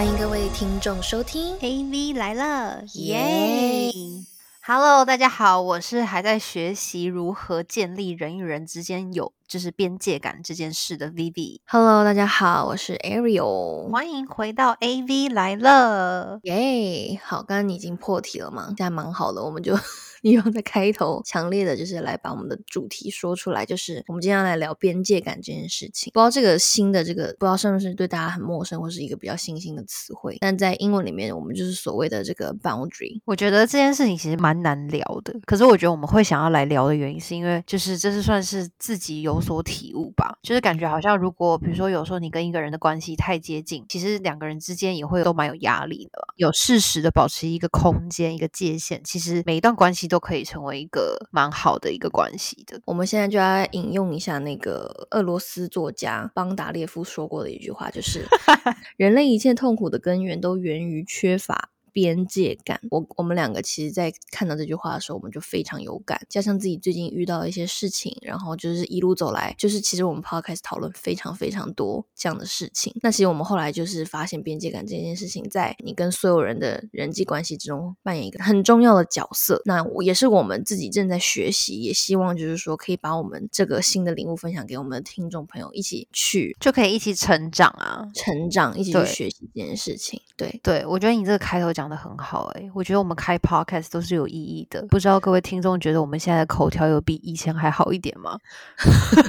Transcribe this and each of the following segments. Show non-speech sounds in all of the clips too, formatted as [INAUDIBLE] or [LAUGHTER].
欢迎各位听众收听 AV 来了，耶！Hello，大家好，我是还在学习如何建立人与人之间有就是边界感这件事的 Vivi。Hello，大家好，我是 Ariel。欢迎回到 AV 来了。耶好，刚刚你已经破题了嘛？现在蛮好的，我们就利用在开头强烈的就是来把我们的主题说出来，就是我们今天要来聊边界感这件事情。不知道这个新的这个不知道是不是对大家很陌生，或是一个比较新兴的词汇，但在英文里面我们就是所谓的这个 boundary。我觉得这件事情其实蛮难聊的，可是我觉得我们会想要来聊的原因，是因为就是这是算是自己有所体悟吧，就是感觉好像如果比如说有时候你跟一个人的关系太接近，其实两个人之间也会都蛮有压力的，有适时的保持一个空间、一个界限，其实每一段关系都可以成为一个蛮好的一个关系的。我们现在就要引用一下那个俄罗斯作家邦达列夫说过的一句话，就是 [LAUGHS] 人类一切痛苦的根源都源于缺乏。边界感，我我们两个其实，在看到这句话的时候，我们就非常有感。加上自己最近遇到一些事情，然后就是一路走来，就是其实我们 podcast 讨论非常非常多这样的事情。那其实我们后来就是发现，边界感这件事情，在你跟所有人的人际关系之中扮演一个很重要的角色。那我也是我们自己正在学习，也希望就是说，可以把我们这个新的领悟分享给我们的听众朋友，一起去就可以一起成长啊，成长，一起去学习这件事情。对，对，我觉得你这个开头讲的很好诶、我觉得我们开 podcast 都是有意义的。不知道各位听众觉得我们现在的口条有比以前还好一点吗？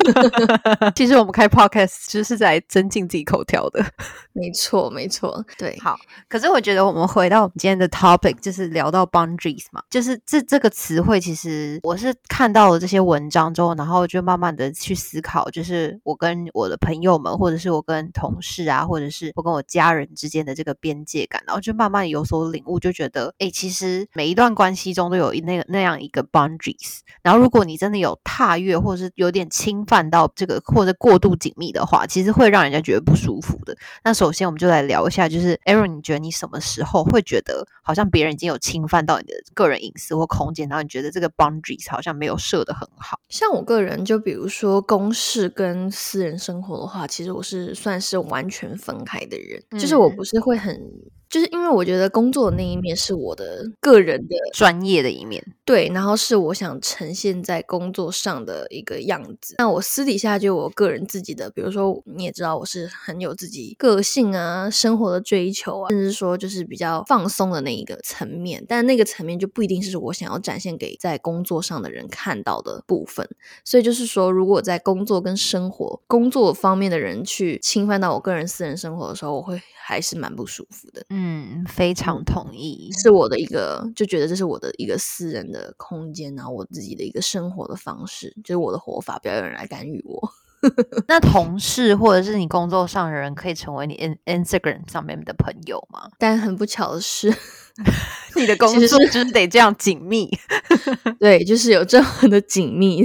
[LAUGHS] 其实我们开 podcast 就是在增进自己口条的。[LAUGHS] 没错，没错，对。好，可是我觉得我们回到我们今天的 topic，就是聊到 boundaries 嘛，就是这这个词汇，其实我是看到了这些文章之后，然后就慢慢的去思考，就是我跟我的朋友们，或者是我跟同事啊，或者是我跟我家人之间的这个边界感，然后就慢慢地有所领悟，就觉得，哎，其实每一段关系中都有那个那样一个 boundaries，然后如果你真的有踏越，或者是有点侵犯到这个，或者过度紧密的话，其实会让人家觉得不舒服的。那首先我们就来聊一下，就是 Aaron，你觉得你什么时候会觉得好像别人已经有侵犯到你的个人隐私或空间，然后你觉得这个 boundaries 好像没有设得很好？像我个人，就比如说公事跟私人生活的话，其实我是算是完全分开的人，就是我嗯不是会很，就是因为我觉得工作的那一面是我的个人的专业的一面，对，然后是我想呈现在工作上的一个样子。那我私底下就我个人自己的，比如说你也知道我是很有自己个性啊、生活的追求啊，甚至说就是比较放松的那一个层面。但那个层面就不一定是我想要展现给在工作上的人看到的部分。所以就是说，如果在工作跟生活、工作方面的人去侵犯到我个人私人生活的时候，我会还是蛮不舒服的。嗯，非常同意。是我的一个，就觉得这是我的一个私人的空间，然后我自己的一个生活的方式，就是我的活法，不要有人来干预我。[LAUGHS] 那同事或者是你工作上的人，可以成为你 in Instagram 上面的朋友吗？但很不巧的是，[LAUGHS] 你的工作就是得这样紧密，[LAUGHS] 对，就是有这样的紧密，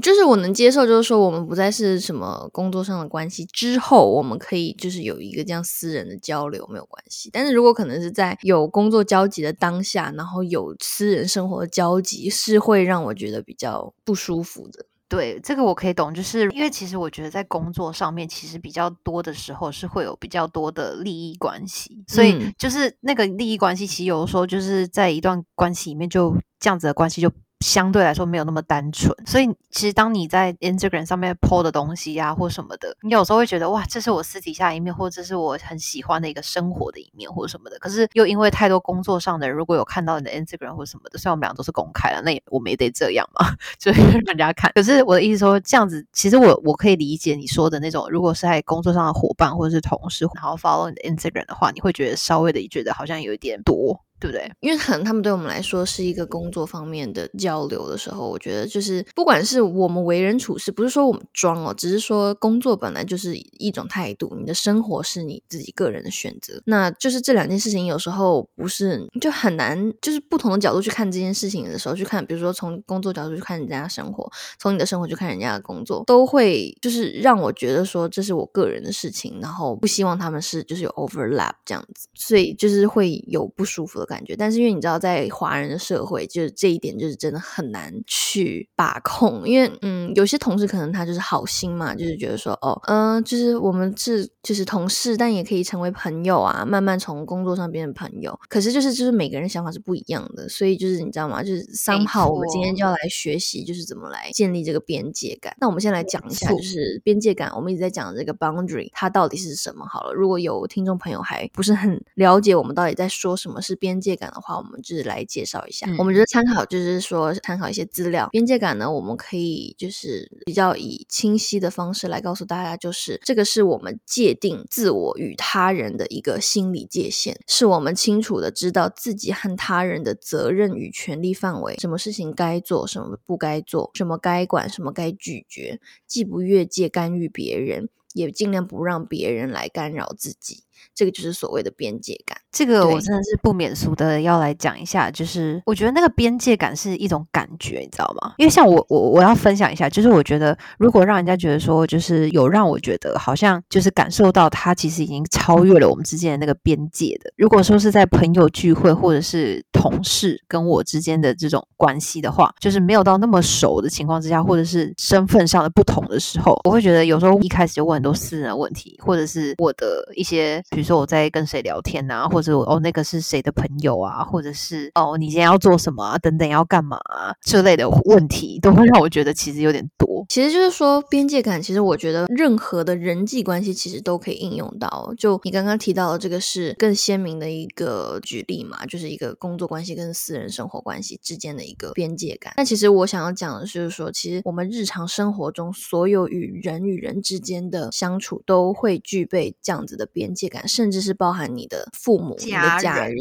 就是我能接受，就是说我们不再是什么工作上的关系之后，我们可以就是有一个这样私人的交流没有关系。但是如果可能是在有工作交集的当下，然后有私人生活的交集，是会让我觉得比较不舒服的。对，这个我可以懂，就是因为其实我觉得在工作上面，其实比较多的时候是会有比较多的利益关系，所以嗯。就是那个利益关系，其实有的时候就是在一段关系里面，就这样子的关系就相对来说没有那么单纯。所以其实当你在 Instagram 上面 po 的东西啊或什么的，你有时候会觉得哇，这是我私底下一面，或者这是我很喜欢的一个生活的一面，或者什么的。可是又因为太多工作上的人，如果有看到你的 Instagram 或什么的，虽然我们俩都是公开了，那也我们也得这样嘛。[LAUGHS] 就是让人家看。可是我的意思说，这样子其实我我可以理解你说的那种，如果是在工作上的伙伴或者是同事，然后 follow 你的 Instagram 的话，你会觉得稍微的觉得好像有一点多，对不对？因为可能他们对我们来说是一个工作方面的交流的时候，我觉得就是不管是我们为人处事，不是说我们装哦，只是说工作本来就是一种态度，你的生活是你自己个人的选择。那就是这两件事情有时候不是就很难，就是不同的角度去看这件事情的时候，去看，比如说从工作角度去看人家的生活，从你的生活去看人家的工作，都会就是让我觉得说这是我个人的事情，然后不希望他们是就是有 overlap 这样子，所以就是会有不舒服的感感觉。但是因为你知道，在华人的社会，就是这一点就是真的很难去把控。因为嗯，有些同事可能他就是好心嘛，就是觉得说哦，嗯，就是我们是就是同事，但也可以成为朋友啊，慢慢从工作上变成朋友。可是就是就是每个人想法是不一样的，所以就是你知道吗？就是三号，我们今天就要来学习，就是怎么来建立这个边界感。那我们先来讲一下，就是边界感。我们一直在讲这个 boundary，它到底是什么？好了，如果有听众朋友还不是很了解我们到底在说什么是边界感的话，我们就是来介绍一下。我们就是参考就是说参考一些资料。边界感呢，我们可以就是比较以清晰的方式来告诉大家，就是这个是我们界定自我与他人的一个心理界限，是我们清楚的知道自己和他人的责任与权利范围，什么事情该做，什么不该做，什么该管，什么该拒绝，既不越界干预别人。也尽量不让别人来干扰自己。这个就是所谓的边界感。这个我真的是不免俗的要来讲一下，就是我觉得那个边界感是一种感觉，你知道吗？因为像我我我要分享一下，就是我觉得如果让人家觉得说，就是有让我觉得好像就是感受到他其实已经超越了我们之间的那个边界的。如果说是在朋友聚会或者是同事跟我之间的这种关系的话，就是没有到那么熟的情况之下，或者是身份上的不同的时候，我会觉得有时候一开始就问很多私人问题，或者是我的一些。比如说我在跟谁聊天啊，或者哦那个是谁的朋友啊，或者是哦你今天要做什么啊，等等要干嘛啊这类的问题，都会让我觉得其实有点多。其实就是说边界感，其实我觉得任何的人际关系其实都可以应用到。就你刚刚提到的这个是更鲜明的一个举例嘛，就是一个工作关系跟私人生活关系之间的一个边界感。那其实我想要讲的就是说，其实我们日常生活中所有与人与人之间的相处都会具备这样子的边界感。甚至是包含你的父母、你的家人，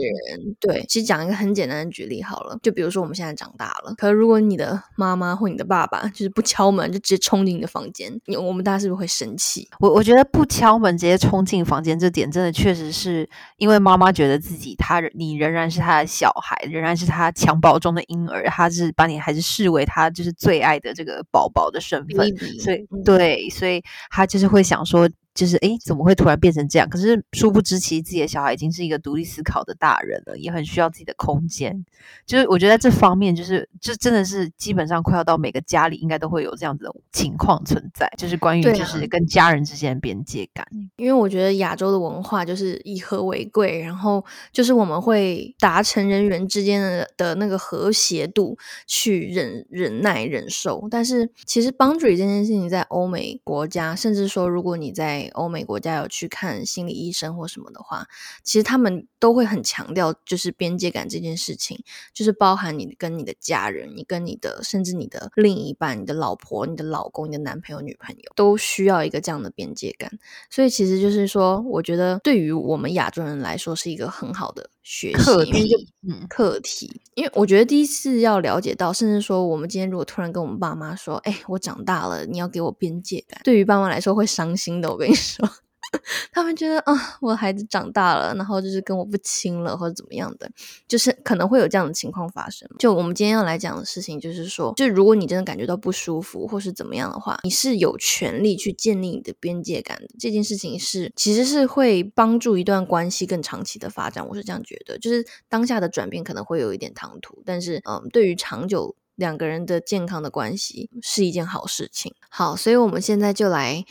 对。其实讲一个很简单的举例好了，就比如说我们现在长大了，可是如果你的妈妈或你的爸爸就是不敲门就直接冲进你的房间，你我们大家是不是会生气？我我觉得不敲门直接冲进房间这点真的确实是因为妈妈觉得自己她你仍然是她的小孩，仍然是她襁褓中的婴儿，她是把你还是视为她就是最爱的这个宝宝的身份，所以对，所以她就是会想说。就是哎，怎么会突然变成这样？可是殊不知，其实自己的小孩已经是一个独立思考的大人了，也很需要自己的空间。就是我觉得在这方面，就是这真的是基本上快要到每个家里应该都会有这样子的情况存在，就是关于就是跟家人之间的边界感。因为我觉得亚洲的文化就是以和为贵，然后就是我们会达成人与人之间的的那个和谐度去忍忍耐忍受。但是其实 boundary 这件事情在欧美国家，甚至说如果你在欧美国家有去看心理医生或什么的话，其实他们都会很强调，就是边界感这件事情，就是包含你跟你的家人，你跟你的甚至你的另一半、你的老婆、你的老公、你的男朋友、女朋友，都需要一个这样的边界感。所以其实就是说，我觉得对于我们亚洲人来说，是一个很好的学习嗯课题。因为我觉得第一次要了解到，甚至说我们今天如果突然跟我们爸妈说：“哎，我长大了，你要给我边界感。”对于爸妈来说会伤心的。我跟你说。[LAUGHS] 他们觉得啊，我孩子长大了，然后就是跟我不亲了，或者怎么样的，就是可能会有这样的情况发生。就我们今天要来讲的事情，就是说，就如果你真的感觉到不舒服，或是怎么样的话，你是有权利去建立你的边界感的。这件事情是其实是会帮助一段关系更长期的发展。我是这样觉得，就是当下的转变可能会有一点唐突，但是嗯，对于长久。两个人的健康的关系是一件好事情。好，所以我们现在就来，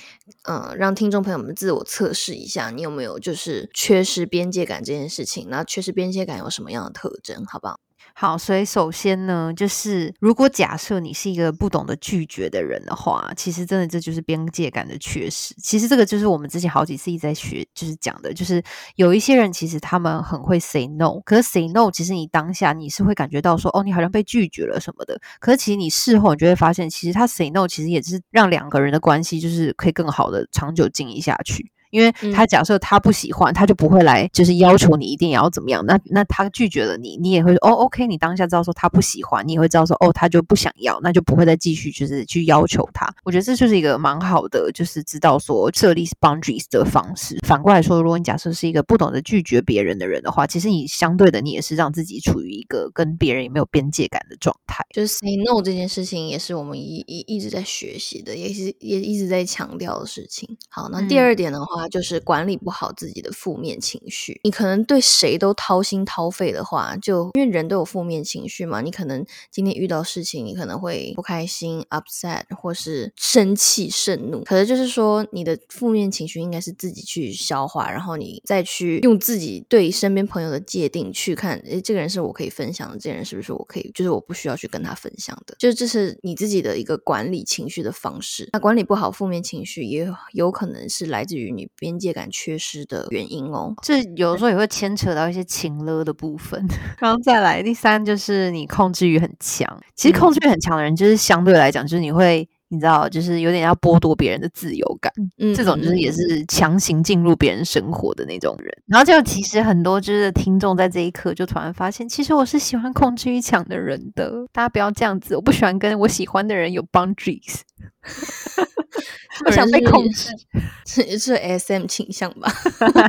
嗯，让听众朋友们自我测试一下，你有没有就是缺失边界感这件事情？那缺失边界感有什么样的特征？好不好？好，所以首先呢，就是如果假设你是一个不懂得拒绝的人的话，其实真的这就是边界感的缺失。其实这个就是我们之前好几次一直在学，就是讲的，就是有一些人其实他们很会 say no，可是 say no，其实你当下你是会感觉到说，哦，你好像被拒绝了什么的。可是其实你事后你就会发现，其实他 say no，其实也是让两个人的关系就是可以更好的长久经营下去。因为他假设他不喜欢，他就不会来，就是要求你一定要怎么样。那那他拒绝了你，你也会哦，OK，你当下知道说他不喜欢，你也会知道说哦，他就不想要，那就不会再继续就是去要求他。我觉得这就是一个蛮好的，就是知道说设立 boundaries 的方式。反过来说，如果你假设是一个不懂得拒绝别人的人的话，其实你相对的你也是让自己处于一个跟别人也没有边界感的状态。就是 say no 这件事情，也是我们一一一直在学习的，也是也一直在强调的事情。好，那第二点的话。就是管理不好自己的负面情绪。你可能对谁都掏心掏肺的话，就因为人都有负面情绪嘛。你可能今天遇到事情，你可能会不开心、upset，或是生气、盛怒。可是就是说，你的负面情绪应该是自己去消化，然后你再去用自己对身边朋友的界定去看，诶，这个人是我可以分享的，这个人是不是我可以，就是我不需要去跟他分享的。就这是你自己的一个管理情绪的方式。那管理不好负面情绪，也有可能是来自于你边界感缺失的原因哦。这有的时候也会牵扯到一些情勒的部分。[LAUGHS] 然后再来，第三就是你控制欲很强。其实控制欲很强的人，就是相对来讲，就是你会。你知道，就是有点要剥夺别人的自由感，嗯，这种就是也是强行进入别人生活的那种人。然后就其实很多就是听众在这一刻就突然发现，其实我是喜欢控制欲强的人的。大家不要这样子，我不喜欢跟我喜欢的人有 boundaries。[LAUGHS] 我想被控制，[LAUGHS] 是是 S M 倾向吧？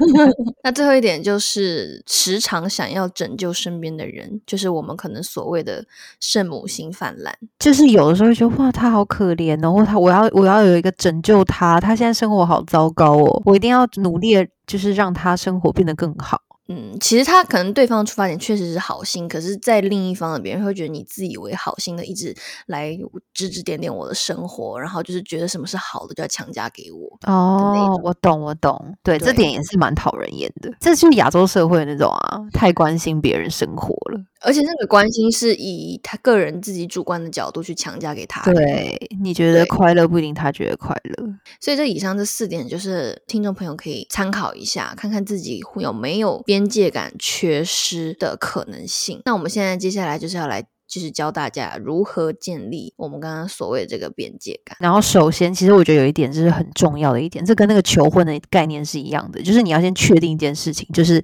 [LAUGHS] 那最后一点就是时常想要拯救身边的人，就是我们可能所谓的圣母心泛滥，就是有的时候觉得哇，他好可怜哦，或他我要我要有一个拯救他，他现在生活好糟糕哦，我一定要努力，就是让他生活变得更好。嗯，其实他可能对方出发点确实是好心，可是，在另一方的别人会觉得你自以为好心的一直来指指点点我的生活，然后就是觉得什么是好的就要强加给我。哦，我懂，我懂，对，这点也是蛮讨人厌的。这就是亚洲社会那种啊，太关心别人生活了。而且那个关心是以他个人自己主观的角度去强加给他。对，你觉得快乐不一定他觉得快乐。所以这以上这四点就是听众朋友可以参考一下，看看自己有没有边界感缺失的可能性。那我们现在接下来就是要来，就是教大家如何建立我们刚刚所谓的这个边界感。然后首先，其实我觉得有一点就是很重要的一点，这跟那个求婚的概念是一样的，就是你要先确定一件事情，就是。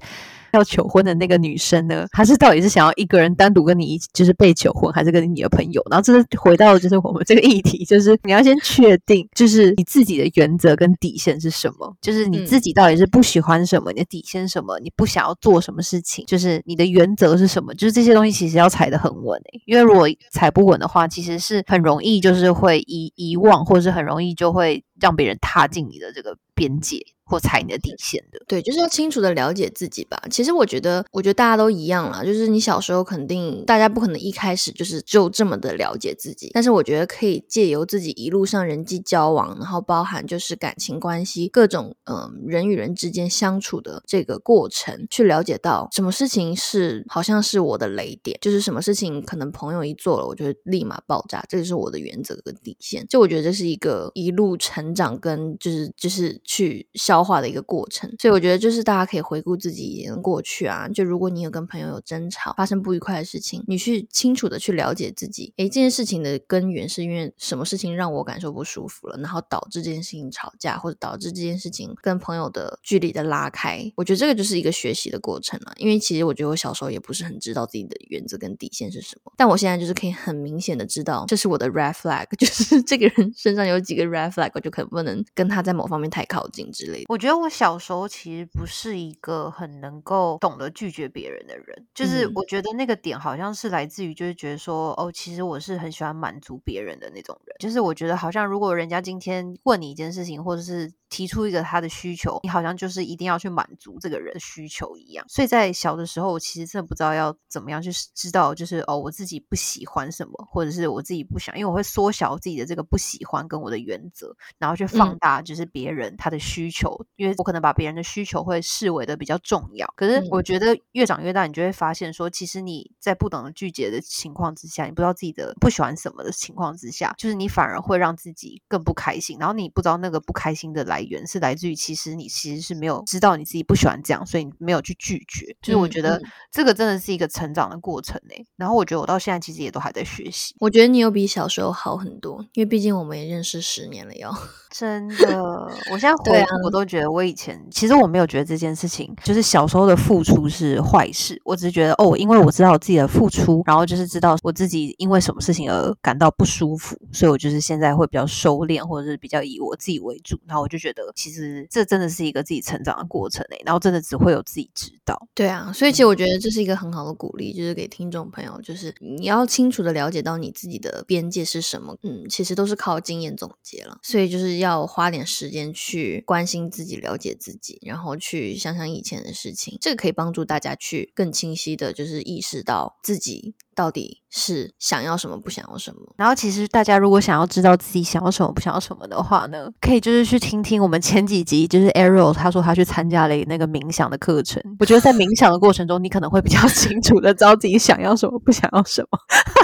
要求婚的那个女生呢，她是到底是想要一个人单独跟你一起，就是被求婚，还是跟你的朋友？然后这是回到就是我们这个议题，就是你要先确定，就是你自己的原则跟底线是什么，就是你自己到底是不喜欢什么，你的底线什么，你不想要做什么事情，就是你的原则是什么，就是这些东西其实要踩得很稳诶，因为如果踩不稳的话，其实是很容易就是会遗遗忘，或者是很容易就会让别人踏进你的这个边界。或踩你的底线的，对，就是要清楚的了解自己吧。其实我觉得，我觉得大家都一样啦，就是你小时候肯定大家不可能一开始就是就这么的了解自己，但是我觉得可以借由自己一路上人际交往，然后包含就是感情关系各种嗯人与人之间相处的这个过程，去了解到什么事情是好像是我的雷点，就是什么事情可能朋友一做了，我就立马爆炸，这就是我的原则跟底线。就我觉得这是一个一路成长跟就是就是去消。消化的一个过程，所以我觉得就是大家可以回顾自己以前的过去啊。就如果你有跟朋友有争吵，发生不愉快的事情，你去清楚的去了解自己，诶，这件事情的根源是因为什么事情让我感受不舒服了，然后导致这件事情吵架，或者导致这件事情跟朋友的距离的拉开。我觉得这个就是一个学习的过程了。因为其实我觉得我小时候也不是很知道自己的原则跟底线是什么，但我现在就是可以很明显的知道，这是我的 red flag，[LAUGHS] 就是这个人身上有几个 red flag，我就可能不能跟他在某方面太靠近之类的。我觉得我小时候其实不是一个很能够懂得拒绝别人的人，就是我觉得那个点好像是来自于，就是觉得说，哦，其实我是很喜欢满足别人的那种人，就是我觉得好像如果人家今天问你一件事情，或者是。提出一个他的需求，你好像就是一定要去满足这个人的需求一样。所以在小的时候，我其实真的不知道要怎么样去知道，就是哦，我自己不喜欢什么，或者是我自己不想，因为我会缩小自己的这个不喜欢跟我的原则，然后去放大就是别人他的需求，因为我可能把别人的需求会视为的比较重要。可是我觉得越长越大，你就会发现说，其实你在不懂得拒绝的情况之下，你不知道自己的不喜欢什么的情况之下，就是你反而会让自己更不开心，然后你不知道那个不开心的来。源是来自于，其实你其实是没有知道你自己不喜欢这样，所以你没有去拒绝。就是我觉得这个真的是一个成长的过程呢。然后我觉得我到现在其实也都还在学习。我觉得你有比小时候好很多，因为毕竟我们也认识十年了哟。[LAUGHS] 真的，我现在回我都觉得我以前其实我没有觉得这件事情就是小时候的付出是坏事。我只是觉得哦，因为我知道我自己的付出，然后就是知道我自己因为什么事情而感到不舒服，所以我就是现在会比较收敛，或者是比较以我自己为主。然后我就觉得。觉得其实这真的是一个自己成长的过程诶、然后真的只会有自己知道。对啊，所以其实我觉得这是一个很好的鼓励，就是给听众朋友，就是你要清楚的了解到你自己的边界是什么。嗯，其实都是靠经验总结了，所以就是要花点时间去关心自己、了解自己，然后去想想以前的事情，这个可以帮助大家去更清晰的，就是意识到自己到底是想要什么，不想要什么。然后其实大家如果想要知道自己想要什么、不想要什么的话呢，可以就是去听听我们前几集，就是 Arrow 他说他去参加了那个冥想的课程。我觉得在冥想的过程中，你可能会比较 [LAUGHS] 清楚的知道自己想要什么、不想要什么。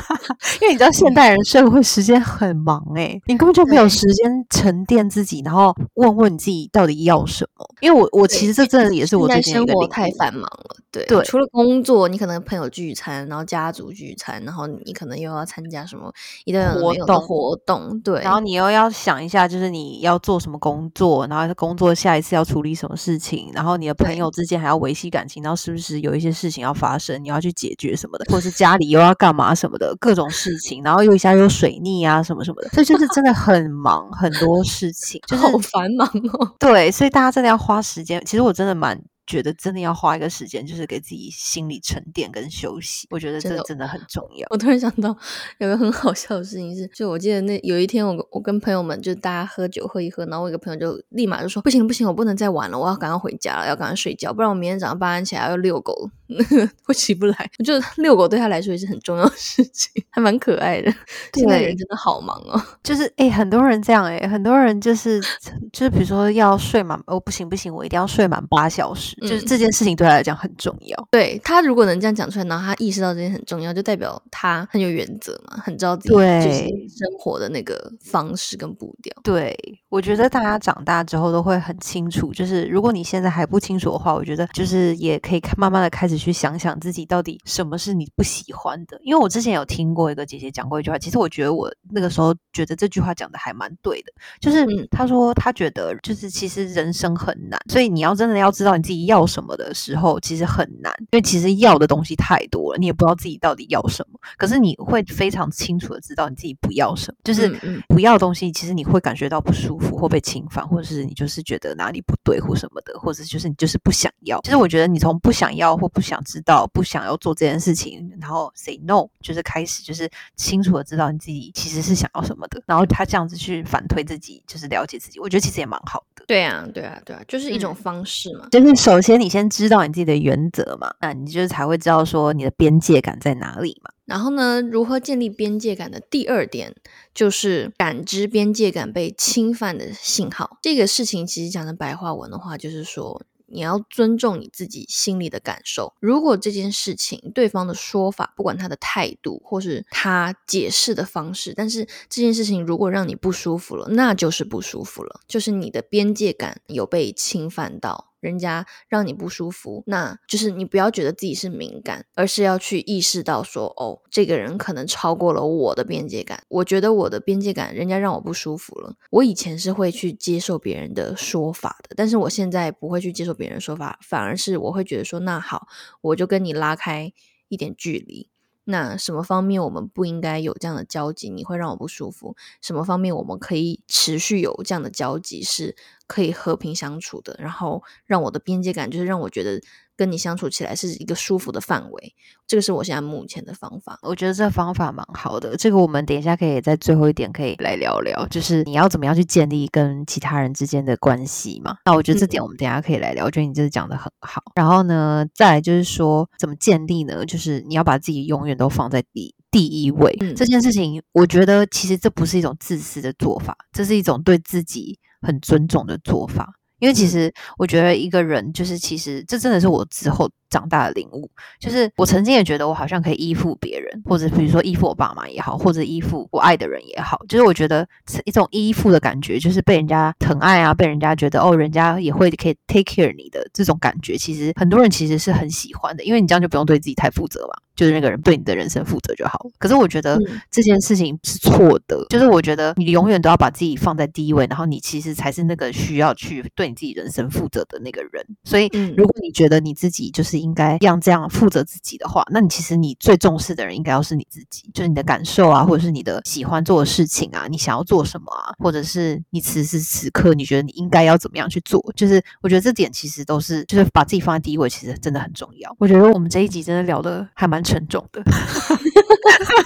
[LAUGHS] 因为你知道现代人社会时间很忙诶、你根本就没有时间沉淀自己，然后问问你自己到底要什么。因为我我其实这真的也是我最近生活太繁忙了，对对除了工作，你可能朋友聚餐，然后家族聚餐，然后你可能又要参加什么一堆有的活动活动，对，然后你又要想一下，就是你要做什么工作，然后工作下一次要处理什么事情，然后你的朋友之间还要维系感情，然后是不是有一些事情要发生，你要去解决什么的，或者是家里又要干嘛什么的，各种事情，然后又一下又水逆啊什么什么的，所以就是真的很忙，很多事情，就 [LAUGHS] 是好繁忙哦。对，所以大家真的要花时间。其实我真的蛮觉得，真的要花一个时间，就是给自己心理沉淀跟休息。我觉得这真的很重要。我突然想到有个很好笑的事情是，就我记得那有一天我我跟朋友们就大家喝酒喝一喝，然后我一个朋友就立马就说不行不行，我不能再玩了，我要赶快回家了，要赶快睡觉，不然我明天早上八点起来要遛狗，[LAUGHS] 会起不来。我觉得遛狗对他来说也是很重要的事情，还蛮可爱的。现在人真的好忙哦。[LAUGHS] 就是诶、很多人这样诶、很多人就是 [TSK] 就是比如说要睡满哦，不行不行，我一定要睡满八小时，就是嗯这件事情对他来讲很重要。对他如果能这样讲出来，然后他意识到这件很重要，就代表他很有原则嘛，很知道自己就是生活的那个方式跟步调。对，我觉得大家长大之后都会很清楚，就是如果你现在还不清楚的话，我觉得就是也可以看慢慢的开始去想想自己到底什么是你不喜欢的。因为我之前有听过一个姐姐讲过一句话，其实我觉得我那个时候觉得这句话讲的还蛮对的，就是嗯她说她觉得就是其实人生很难，所以你要真的要知道你自己要什么的时候，其实很难，因为其实要的东西太多了，你也不知道自己到底要什么。可是你会非常清楚的知道你自己不要什么，就是不要的东西，其实你会感觉到不舒服或被侵犯，或者是你就是觉得哪里不对或什么的，或者就是你就是不想要。其实我觉得你从不想要或不想知道、不想要做这件事情，然后 say no，就是开始就是清楚的知道你自己其实是想要什么的，然后他这样子去反推自己，就是了解自己，我觉得其实也蛮好的。对啊，对啊，对啊，就是一种嗯方式嘛。就是首先你先知道你自己的原则嘛，那你就是才会知道说你的边界感在哪里嘛。然后呢，如何建立边界感的第二点就是感知边界感被侵犯的信号。这个事情其实讲的白话文的话，就是说你要尊重你自己心里的感受。如果这件事情对方的说法，不管他的态度或是他解释的方式，但是这件事情如果让你不舒服了，那就是不舒服了，就是你的边界感有被侵犯到。人家让你不舒服，那就是你不要觉得自己是敏感，而是要去意识到说，哦，这个人可能超过了我的边界感。我觉得我的边界感，人家让我不舒服了。我以前是会去接受别人的说法的，但是我现在不会去接受别人的说法，反而是我会觉得说，那好，我就跟你拉开一点距离。那什么方面我们不应该有这样的交集？你会让我不舒服。什么方面我们可以持续有这样的交集，是可以和平相处的？然后让我的边界感，就是让我觉得跟你相处起来是一个舒服的范围。这个是我现在目前的方法。我觉得这方法蛮好的，这个我们等一下可以在最后一点可以来聊聊，就是你要怎么样去建立跟其他人之间的关系嘛。那我觉得这点我们等一下可以来聊，我觉得你这是讲的很好。然后呢，再来就是说怎么建立呢？就是你要把自己永远都放在第第一位、嗯这件事情，我觉得其实这不是一种自私的做法，这是一种对自己很尊重的做法。因为其嗯。实我觉得一个人就是，其实这真的是我之后长大的领悟。就是我曾经也觉得我好像可以依附别人，或者比如说依附我爸妈也好，或者依附我爱的人也好，就是我觉得是一种依附的感觉，就是被人家疼爱啊，被人家觉得哦，人家也会可以 take care 你的这种感觉，其实很多人其实是很喜欢的，因为你这样就不用对自己太负责嘛，就是那个人对你的人生负责就好了。可是我觉得嗯这件事情是错的，就是我觉得你永远都要把自己放在第一位，然后你其实才是那个需要去对你自己人生负责的那个人。所以嗯如果你觉得你自己就是应该让这样负责自己的话，那你其实你最重视的人应该要是你自己，就是你的感受啊，或者是你的喜欢做的事情啊，你想要做什么啊，或者是你此时此刻你觉得你应该要怎么样去做，就是我觉得这点其实都是就是把自己放在第一位，其实真的很重要。我觉得我们这一集真的聊的还蛮沉重的。[LAUGHS]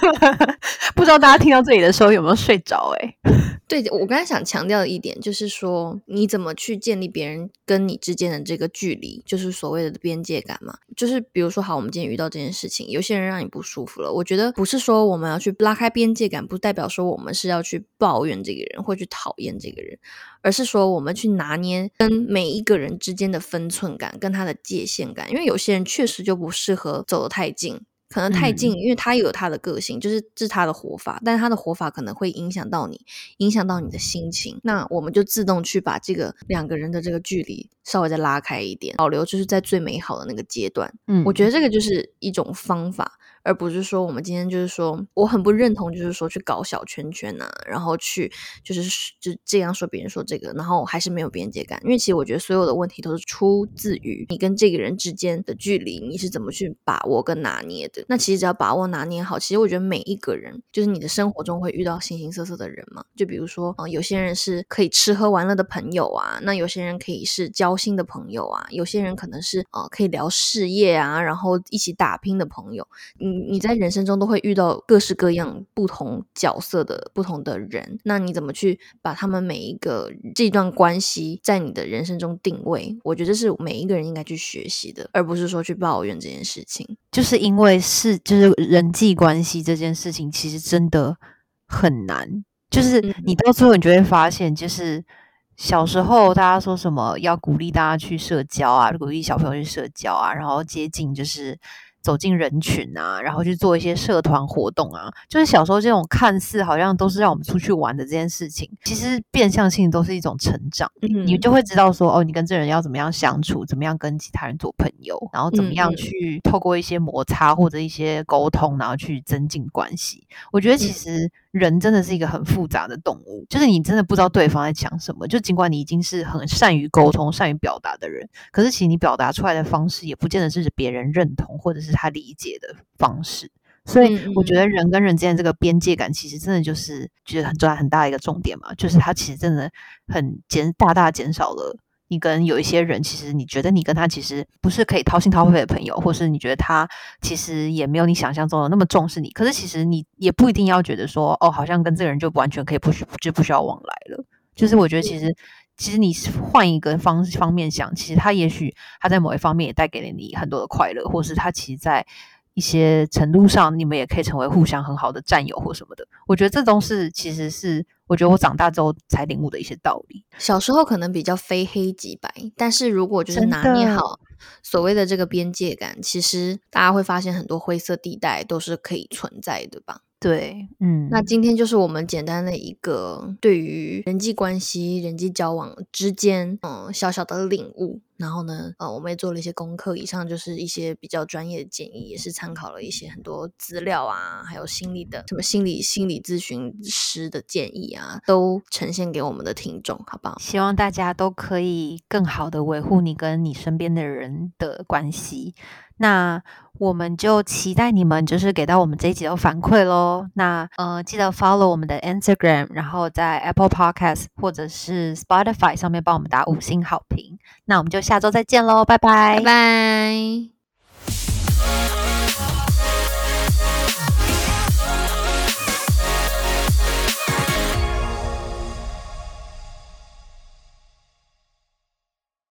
[LAUGHS] 不知道大家听到这里的时候有没有睡着？哎，[LAUGHS] 对我刚才想强调的一点就是说，你怎么去建立别人跟你之间的这个距离，就是所谓的边界感嘛。就是比如说，好，我们今天遇到这件事情，有些人让你不舒服了，我觉得不是说我们要去拉开边界感，不代表说我们是要去抱怨这个人或去讨厌这个人，而是说我们去拿捏跟每一个人之间的分寸感跟他的界限感，因为有些人确实就不适合走得太近。可能太近，因为他有他的个性，就是这是他的活法，但是他的活法可能会影响到你，影响到你的心情。那我们就自动去把这个两个人的这个距离稍微再拉开一点，保留就是在最美好的那个阶段。嗯，我觉得这个就是一种方法。而不是说我们今天就是说，我很不认同，就是说去搞小圈圈呐，然后去就是就这样说别人说这个，然后还是没有边界感。因为其实我觉得所有的问题都是出自于你跟这个人之间的距离，你是怎么去把握跟拿捏的。那其实只要把握拿捏好，其实我觉得每一个人就是你的生活中会遇到形形色色的人嘛。就比如说啊，有些人是可以吃喝玩乐的朋友啊，那有些人可以是交心的朋友啊，有些人可能是啊可以聊事业啊，然后一起打拼的朋友。你你在人生中都会遇到各式各样不同角色的不同的人，那你怎么去把他们每一个这段关系在你的人生中定位？我觉得是每一个人应该去学习的，而不是说去抱怨这件事情。就是因为是就是人际关系这件事情，其实真的很难。就是你到最后，你就会发现，就是小时候大家说什么要鼓励大家去社交啊，鼓励小朋友去社交啊，然后接近就是。走进人群啊，然后去做一些社团活动啊，就是小时候这种看似好像都是让我们出去玩的这件事情，其实变相性都是一种成长。你就会知道说，哦，你跟这人要怎么样相处，怎么样跟其他人做朋友，然后怎么样去透过一些摩擦或者一些沟通，然后去增进关系。我觉得其实。人真的是一个很复杂的动物，就是你真的不知道对方在讲什么。就尽管你已经是很善于沟通、善于表达的人，可是其实你表达出来的方式也不见得是别人认同或者是他理解的方式。所以我觉得人跟人之间这个边界感，其实真的就是觉得很重要、很大的一个重点嘛。就是它其实真的很减大大减少了。你跟有一些人，其实你觉得你跟他其实不是可以掏心掏肺的朋友，或是你觉得他其实也没有你想象中的那么重视你。可是其实你也不一定要觉得说，哦，好像跟这个人就完全可以不需就不需要往来了。就是我觉得其实其实你换一个方方面想，其实他也许他在某一方面也带给了你很多的快乐，或是他其实在一些程度上，你们也可以成为互相很好的战友或什么的。我觉得这都是其实是。我觉得我长大之后才领悟的一些道理。小时候可能比较非黑即白，但是如果就是拿捏好所谓的这个边界感，其实大家会发现很多灰色地带都是可以存在的吧。对，嗯，那今天就是我们简单的一个对于人际关系、人际交往之间，嗯，小小的领悟。然后呢，呃，我们也做了一些功课，以上就是一些比较专业的建议，也是参考了一些很多资料啊，还有心理的什么心理心理咨询师的建议啊，都呈现给我们的听众，好不好？希望大家都可以更好的维护你跟你身边的人的关系。那我们就期待你们就是给到我们这一集的反馈喽。那呃，记得 follow 我们的 Instagram，然后在 Apple Podcast 或者是 Spotify 上面帮我们打五星好评。那我们就下周再见喽，拜拜，拜拜。